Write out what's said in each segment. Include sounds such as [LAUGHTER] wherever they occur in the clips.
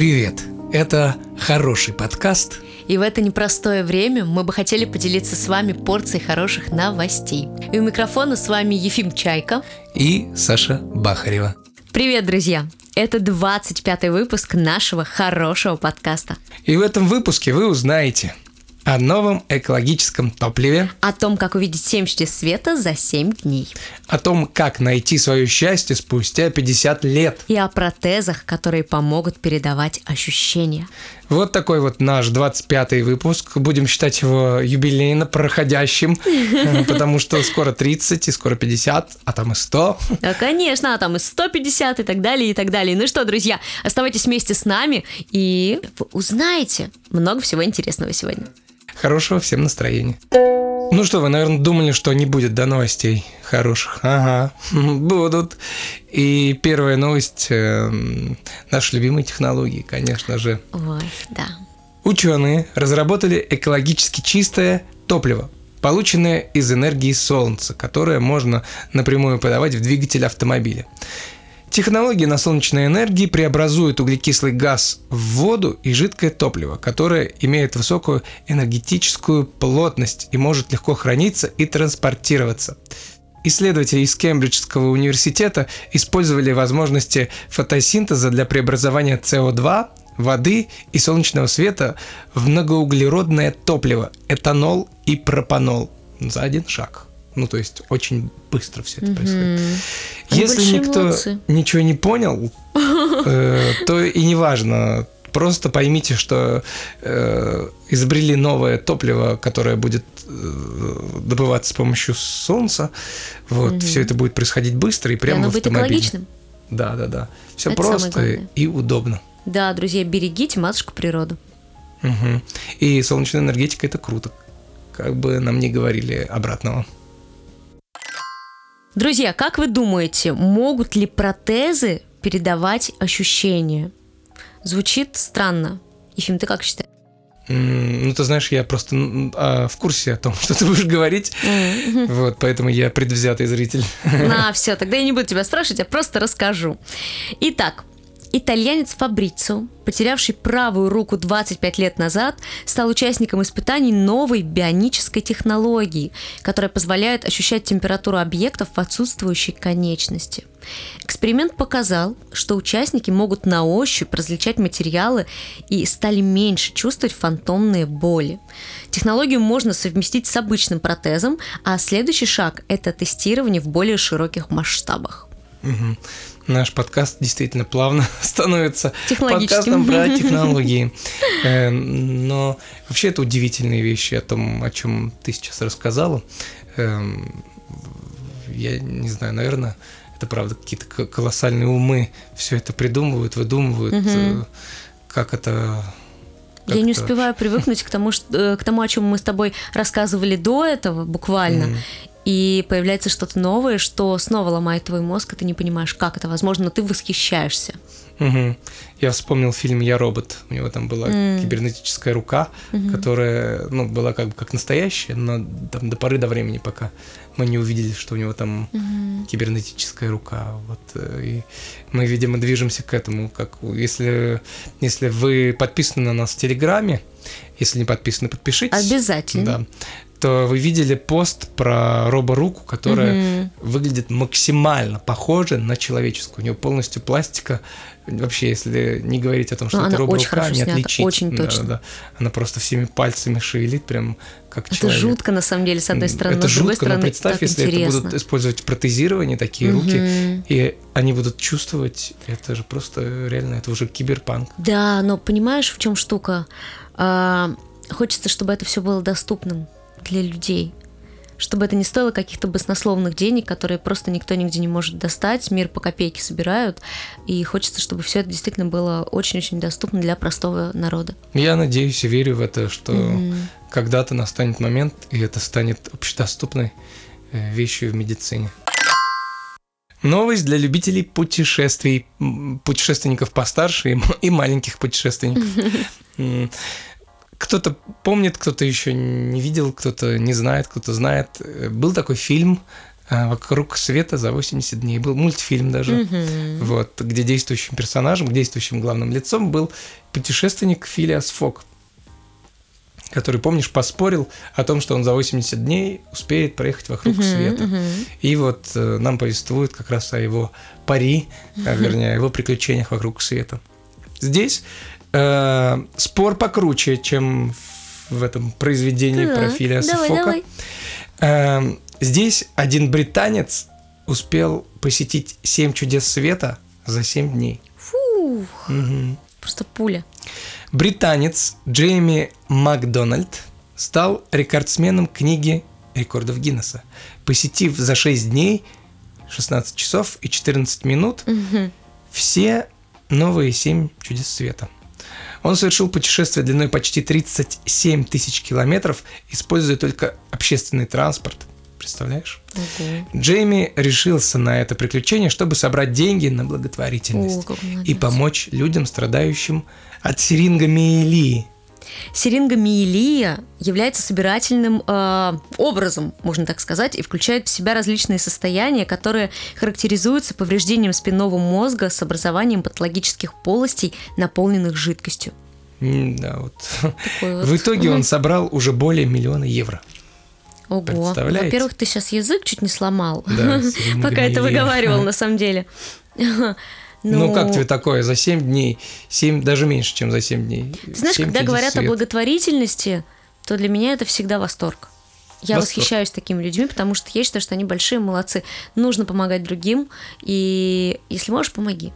Привет! Это хороший подкаст. И в это непростое время мы бы хотели поделиться с вами порцией хороших новостей. И у микрофона с вами Ефим Чайка и Саша Бахарева. Привет, друзья! Это 25-й выпуск нашего хорошего подкаста. И в этом выпуске вы узнаете о новом экологическом топливе, О том, как увидеть 7 чудес света за 7 дней. о том, как найти свое счастье спустя 50 лет. И о протезах, которые помогут передавать ощущения. Вот такой вот наш 25-й выпуск. Будем считать его юбилейно проходящим, [LAUGHS] потому что скоро 30 и скоро 50, а там и 100. Да, конечно, а там и 150 и так далее, и так далее. Ну что, друзья, оставайтесь вместе с нами и узнаете много всего интересного сегодня. Хорошего всем настроения. Ну что, вы, наверное, думали, что не будет до новостей хороших. Ага, [LAUGHS] будут. И первая новость э, наши любимые технологии, конечно же. Ой, да. Ученые разработали экологически чистое топливо, полученное из энергии солнца, которое можно напрямую подавать в двигатель автомобиля. Технология на солнечной энергии преобразует углекислый газ в воду и жидкое топливо, которое имеет высокую энергетическую плотность и может легко храниться и транспортироваться. Исследователи из Кембриджского университета использовали возможности фотосинтеза для преобразования СО2, воды и солнечного света в многоуглеродное топливо, этанол и пропанол за один шаг. Ну, то есть очень быстро все это происходит. Они Если большие никто молодцы. ничего не понял, э, то и не важно. Просто поймите, что э, изобрели новое топливо, которое будет э, добываться с помощью солнца. Вот, все это будет происходить быстро и И прямо оно в будет автомобиле. экологичным. Да, да, да. Все Это просто и удобно. Да, друзья, берегите матушку природу. Мгм. И солнечная энергетика это круто. Как бы нам не говорили обратного. Друзья, как вы думаете, могут ли протезы передавать ощущения? Звучит странно. Ефим, ты как считаешь? Ну, ты знаешь, я просто а, в курсе о том, [LAUGHS] что ты будешь говорить. Вот, поэтому я предвзятый зритель. На, все, тогда я не буду тебя спрашивать, я просто расскажу. Итак, итальянец Фабрицио, потерявший правую руку 25 лет назад, стал участником испытаний новой бионической технологии, которая позволяет ощущать температуру объектов в отсутствующей конечности. Эксперимент показал, что участники могут на ощупь различать материалы и стали меньше чувствовать фантомные боли. Технологию можно совместить с обычным протезом, а следующий шаг – это тестирование в более широких масштабах. Мгм. Наш подкаст действительно плавно [LAUGHS] становится подкастом про [LAUGHS] технологии. Э, Но вообще это удивительные вещи о том, о чем ты сейчас рассказала. Эм, Я не знаю, наверное, это правда какие-то колоссальные умы все это придумывают, выдумывают. Э, Как это... как Я не успеваю привыкнуть к тому, что, э, к тому, о чем мы с тобой рассказывали до этого, буквально. Мгм. И появляется что-то новое, что снова ломает твой мозг, и ты не понимаешь, как это возможно, но ты восхищаешься. Мгм. Я вспомнил фильм «Я робот». У него там была М. кибернетическая рука, которая, ну, была как бы как настоящая, но там до поры до времени, пока мы не увидели, что у него там кибернетическая рука. Вот, э, и мы, видимо, движемся к этому. Как, если, если вы подписаны на нас в Телеграме, если не подписаны, подпишитесь. Обязательно. Да. То вы видели пост про роборуку, которая Мгм. выглядит максимально похоже на человеческую. У нее полностью пластика. Вообще, если не говорить о том, что Ну, это она очень роборука, не отличить. очень Да, точно. да. Она просто всеми пальцами шевелит, прям как Это человек. жутко, на самом деле, с одной стороны, это но с жутко, но стороны, представь, так если интересно. это будут использовать в протезировании такие руки, Мгм. и они будут чувствовать, это же просто реально, это уже киберпанк. Да, но понимаешь, в чем штука? А, хочется, чтобы это все было доступным для людей. Чтобы это не стоило каких-то баснословных денег, которые просто никто нигде не может достать, мир по копейке собирают. И хочется, чтобы все это действительно было очень-очень доступно для простого народа. Я надеюсь и верю в это, что когда-то настанет момент, и это станет общедоступной э, вещью в медицине. Новость для любителей путешествий, путешественников постарше и, и маленьких путешественников. [LAUGHS] Кто-то помнит, кто-то еще не видел, кто-то не знает, кто-то знает. Э, Был такой фильм а, «Вокруг света за 80 дней». Был мультфильм даже, вот, где действующим персонажем, действующим главным лицом был путешественник Филиас Фок который, помнишь, поспорил о том, что он за 80 дней успеет проехать вокруг uh-huh, света. Uh-huh. И вот э, нам повествует как раз о его пари, а, вернее, о его приключениях вокруг света. Здесь э, спор покруче, чем в этом произведении да, про Филиаса давай, Фока. Давай. Э, здесь один британец успел посетить семь чудес света за семь дней. Фух. Угу. Просто пуля. Британец Джейми Макдональд стал рекордсменом книги рекордов Гиннесса, посетив за 6 дней 16 часов и 14 минут угу. все новые 7 чудес света. Он совершил путешествие длиной почти 37 тысяч километров, используя только общественный транспорт. Представляешь? Угу. Джейми решился на это приключение, чтобы собрать деньги на благотворительность О, и помочь людям, страдающим от сирингомиелии. Сирингомиелия является собирательным э, образом, можно так сказать, и включает в себя различные состояния, которые характеризуются повреждением спинного мозга с образованием патологических полостей, наполненных жидкостью. Да, вот. вот. В итоге он собрал уже более миллиона евро. Ого. Во-первых, ты сейчас язык чуть не сломал, да, [LAUGHS] пока это выговаривал на самом деле. [LAUGHS] Ну, ну, как тебе такое за 7 дней? 7, даже меньше, чем за 7 дней. Ты знаешь, когда говорят свет. о благотворительности, то для меня это всегда восторг. Я восторг. восхищаюсь такими людьми, потому что я считаю, что они большие молодцы. Нужно помогать другим, и если можешь, помоги.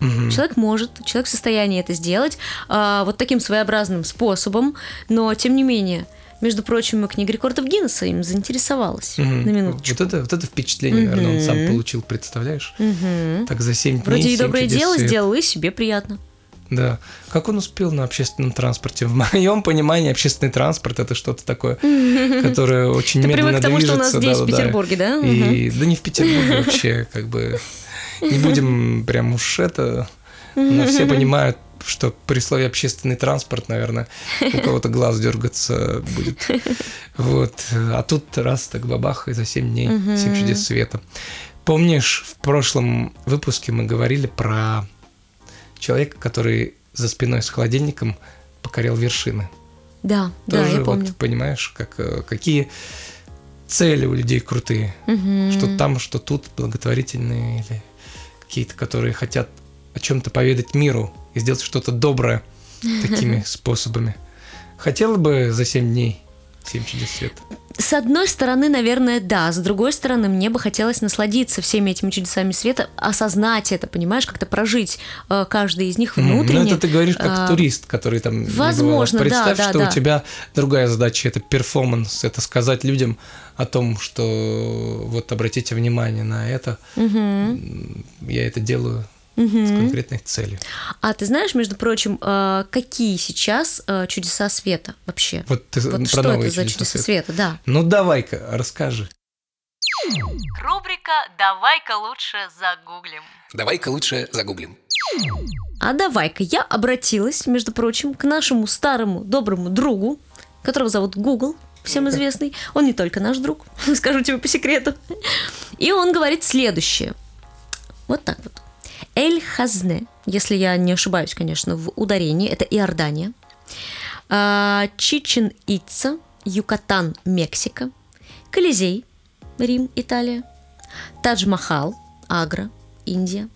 Угу. Человек может, человек в состоянии это сделать а, вот таким своеобразным способом, но тем не менее – между прочим, книга рекордов Гиннесса им заинтересовалась. Угу. На минуточку. Вот это, вот это впечатление, угу. наверное, он сам получил, представляешь? Угу. Так за 7 дней. Вроде и доброе дело свет. сделал, и себе приятно. Да. Как он успел на общественном транспорте? В моем понимании общественный транспорт это что-то такое, [LAUGHS] которое очень Ты медленно к тому, что у нас здесь, в Петербурге, да? И, да не в Петербурге вообще, как бы не будем прям уж это, но все понимают что при слове общественный транспорт, наверное, у кого-то глаз дергаться будет. Вот. А тут раз так бабах, и за 7 дней, 7 чудес света. Помнишь, в прошлом выпуске мы говорили про человека, который за спиной с холодильником покорял вершины. Да, Тоже да, я помню. Вот, понимаешь, как, э, какие цели у людей крутые. Угу. Что там, что тут, благотворительные или какие-то, которые хотят о чем-то поведать миру и сделать что-то доброе такими [LAUGHS] способами. Хотела бы за 7 дней 7 чудес света? С одной стороны, наверное, да. С другой стороны, мне бы хотелось насладиться всеми этими чудесами света, осознать это, понимаешь, как-то прожить э, каждый из них внутренне. Ну, это ты говоришь как а, турист, который там... Возможно, Представь, да, что да, у тебя другая задача, это перформанс, это сказать людям о том, что вот обратите внимание на это. Угу. Я это делаю угу. с конкретной целью. А ты знаешь, между прочим, э, какие сейчас э, чудеса света вообще? Вот, ты вот что это за чудеса света? света, да. Ну давай-ка, расскажи. Рубрика «Давай-ка лучше загуглим». Давай-ка лучше загуглим. А давай-ка я обратилась, между прочим, к нашему старому доброму другу, которого зовут Google, всем известный. Он не только наш друг, [LAUGHS] скажу тебе по секрету. И он говорит следующее. Вот так вот. Эль-Хазне, если я не ошибаюсь, конечно, в ударении, это Иордания. А, Чичен-Ица, Юкатан, Мексика. Колизей, Рим, Италия. Тадж-Махал, Агра, Индия.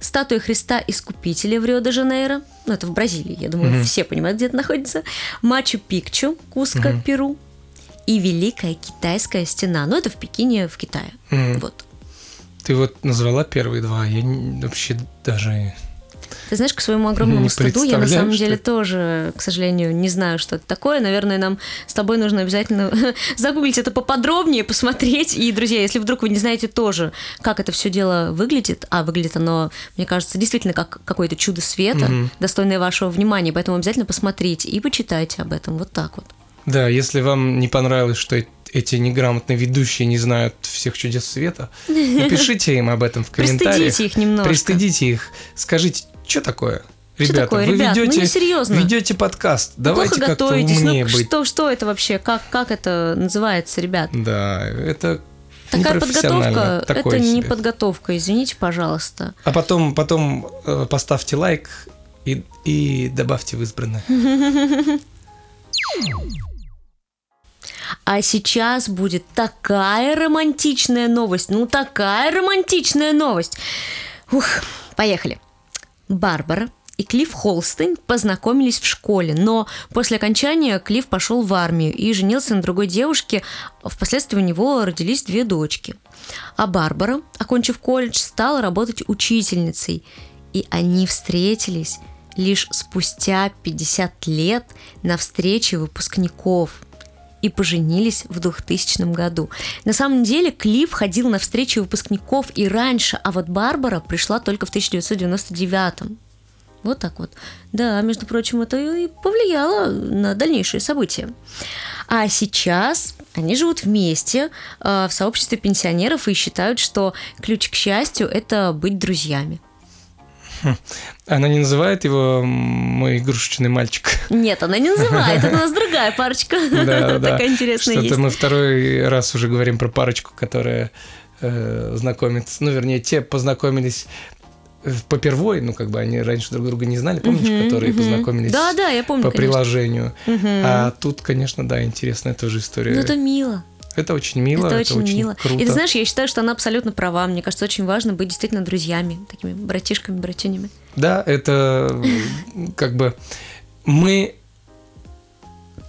Статуя Христа Искупителя в Рио-де-Жанейро, ну это в Бразилии, я думаю, mm-hmm. все понимают, где это находится. Мачу-Пикчу, Куско, mm-hmm. Перу. И Великая Китайская стена, ну это в Пекине, в Китае. Mm-hmm. Вот. Ты вот назвала первые два, я вообще даже ты знаешь, к своему огромному стыду я на самом деле тоже, к сожалению, не знаю, что это такое. Наверное, нам с тобой нужно обязательно [LAUGHS] загуглить это поподробнее, посмотреть. И, друзья, если вдруг вы не знаете тоже, как это все дело выглядит, а выглядит оно, мне кажется, действительно как какое-то чудо света, угу. достойное вашего внимания, поэтому обязательно посмотрите и почитайте об этом. Вот так вот. Да, если вам не понравилось, что эти неграмотные ведущие не знают всех чудес света, [LAUGHS] напишите им об этом в комментариях. Пристыдите их немножко. Пристыдите их. Скажите, что такое? Ребята, такое? вы Ребят, ведете, ну серьезно. ведете подкаст. Давайте как-то умнее ну, быть. Что, что это вообще? Как, как это называется, ребят? Да, это Такая подготовка, это не себе. подготовка, извините, пожалуйста. А потом, потом э, поставьте лайк и, и добавьте в избранное. [LAUGHS] А сейчас будет такая романтичная новость. Ну, такая романтичная новость. Ух, поехали. Барбара и Клифф Холстейн познакомились в школе, но после окончания Клифф пошел в армию и женился на другой девушке. Впоследствии у него родились две дочки. А Барбара, окончив колледж, стала работать учительницей. И они встретились лишь спустя 50 лет на встрече выпускников и поженились в 2000 году. На самом деле Клифф ходил на встречи выпускников и раньше, а вот Барбара пришла только в 1999. Вот так вот. Да, между прочим, это и повлияло на дальнейшие события. А сейчас они живут вместе э, в сообществе пенсионеров и считают, что ключ к счастью – это быть друзьями. [LAUGHS] Она не называет его мой игрушечный мальчик. Нет, она не называет, это у нас другая парочка. [LAUGHS] Да, да. Такая интересная Что-то мы второй раз уже говорим про парочку, которая э, знакомится. Ну, вернее, те познакомились в попервой, ну, как бы они раньше друг друга не знали, помнишь, Мгм, которые мгм. познакомились Да, да, я помню, по конечно. приложению. Мгм. А тут, конечно, да, интересная тоже история. Ну, это мило. Это очень мило, это очень мило. круто. И ты знаешь, я считаю, что она абсолютно права. Мне кажется, очень важно быть действительно друзьями, такими братишками, братюнями. Да, это как бы мы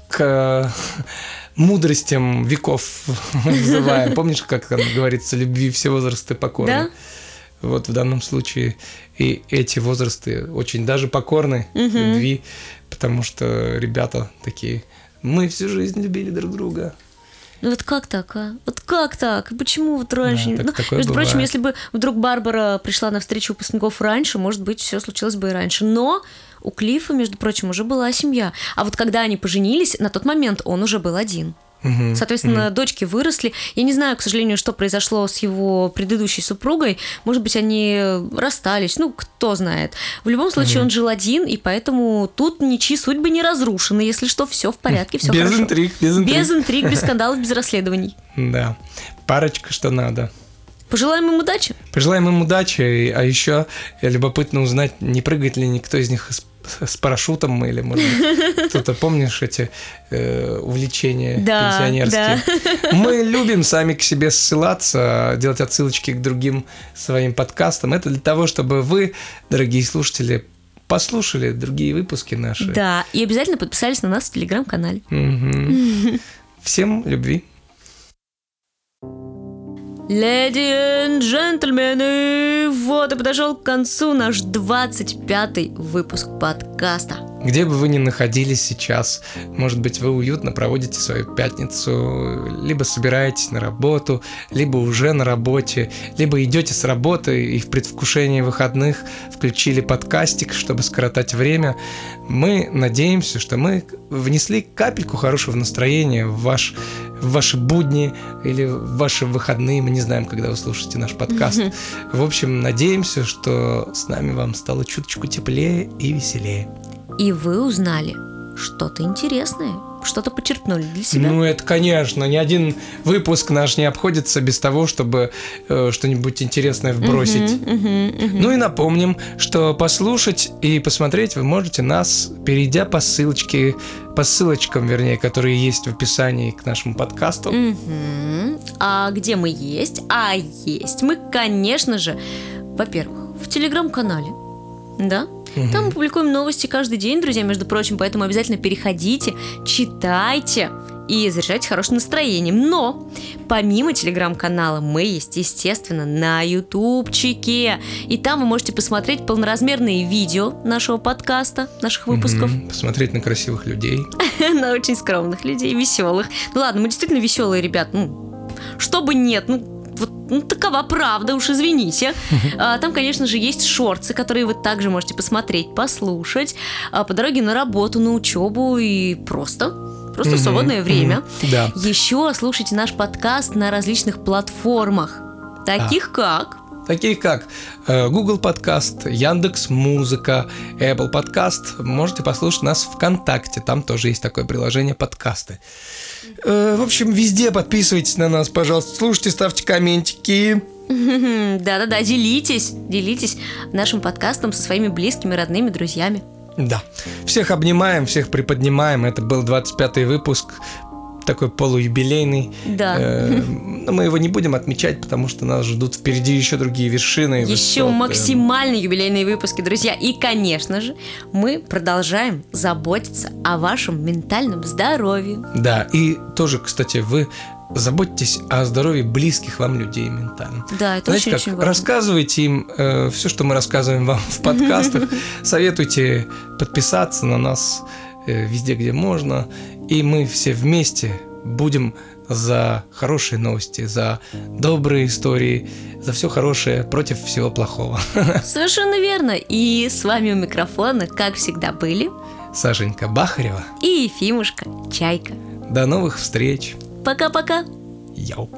к [LAUGHS] мудростям веков [LAUGHS] взываем. Помнишь, как там говорится, любви все возрасты покорны? Да? Вот в данном случае и эти возрасты очень даже покорны любви, потому что ребята такие, мы всю жизнь любили друг друга. Ну вот как так, а? Вот как так? Почему вот раньше? Да, так- ну, такое между прочим, бывает. если бы вдруг Барбара пришла на встречу выпускников раньше, может быть, все случилось бы и раньше. Но у Клифа, между прочим, уже была семья. А вот когда они поженились, на тот момент он уже был один. Мгм. Соответственно, дочки выросли. Я не знаю, к сожалению, что произошло с его предыдущей супругой. Может быть, они расстались. Ну, кто знает. В любом случае, он жил один, и поэтому тут ничьи судьбы не разрушены. Если что, все в порядке, все без хорошо. интриг, без интриг. Без интриг, без скандалов, без расследований. Да, парочка, что надо. Пожелаем им удачи. Пожелаем им удачи, а еще любопытно узнать, не прыгает ли никто из них с, с парашютом или, может быть, [LAUGHS] кто-то, помнишь эти э, увлечения Да, пенсионерские? Мы любим сами к себе ссылаться, делать отсылочки к другим своим подкастам. Это для того, чтобы вы, дорогие слушатели, послушали другие выпуски наши. Да, и обязательно подписались на нас в телеграм-канале. Мгм. [LAUGHS] Всем любви. Леди и джентльмены, вот и подошел к концу наш 25-й выпуск подкаста. Где бы вы ни находились сейчас, может быть, вы уютно проводите свою пятницу, либо собираетесь на работу, либо уже на работе, либо идете с работы и в предвкушении выходных включили подкастик, чтобы скоротать время. Мы надеемся, что мы внесли капельку хорошего настроения в, ваш, в ваши будни или в ваши выходные. Мы не знаем, когда вы слушаете наш подкаст. В общем, надеемся, что с нами вам стало чуточку теплее и веселее. И вы узнали что-то интересное, что-то почерпнули для себя. Ну, это, конечно, ни один выпуск наш не обходится без того, чтобы э, что-нибудь интересное вбросить. Мгм, мгм. Ну и напомним, что послушать и посмотреть вы можете нас, перейдя по ссылочке, по ссылочкам, вернее, которые есть в описании к нашему подкасту. Мгм. А где мы есть? А есть мы, конечно же, во-первых, в телеграм-канале. Да? Мгм. Там мы публикуем новости каждый день, друзья, между прочим, поэтому обязательно переходите, читайте и заряжайте хорошим настроением. Но помимо телеграм-канала мы есть, естественно, на ютубчике. И там вы можете посмотреть полноразмерные видео нашего подкаста, наших выпусков. Мгм. Посмотреть на красивых людей. [LAUGHS] на очень скромных людей, веселых. Ну ладно, мы действительно веселые ребят. Ну, чтобы нет, ну, вот ну, такова правда, уж извините. А, Там, конечно же, есть шорты, которые вы также можете посмотреть, послушать а, по дороге на работу, на учебу и просто, просто Мгм, свободное время. мгм. Да. Еще слушайте наш подкаст на различных платформах, таких как таких как э, Google Подкаст, Яндекс Музыка, Apple Подкаст. Можете послушать нас ВКонтакте, там тоже есть такое приложение подкасты. Э, в общем, везде подписывайтесь на нас, пожалуйста, слушайте, ставьте комментики. [LAUGHS] Да-да-да, делитесь, делитесь нашим подкастом со своими близкими, родными, друзьями. Да. Всех обнимаем, всех приподнимаем. Это был 25-й выпуск такой полуюбилейный. Да. Э, но мы его не будем отмечать, потому что нас ждут впереди еще другие вершины. Еще высоты. максимально юбилейные выпуски, друзья. И, конечно же, мы продолжаем заботиться о вашем ментальном здоровье. Да, и тоже, кстати, вы заботьтесь о здоровье близких вам людей ментально. Да, это Знаете, как очень-очень важно. рассказывайте им э, все, что мы рассказываем вам в подкастах. [LAUGHS] Советуйте подписаться на нас э, везде, где можно. И мы все вместе будем за хорошие новости, за добрые истории, за все хорошее против всего плохого. [LAUGHS] Совершенно верно. И с вами у микрофона, как всегда, были Сашенька Бахарева. и Ефимушка Чайка. До новых встреч. Пока-пока. Яу.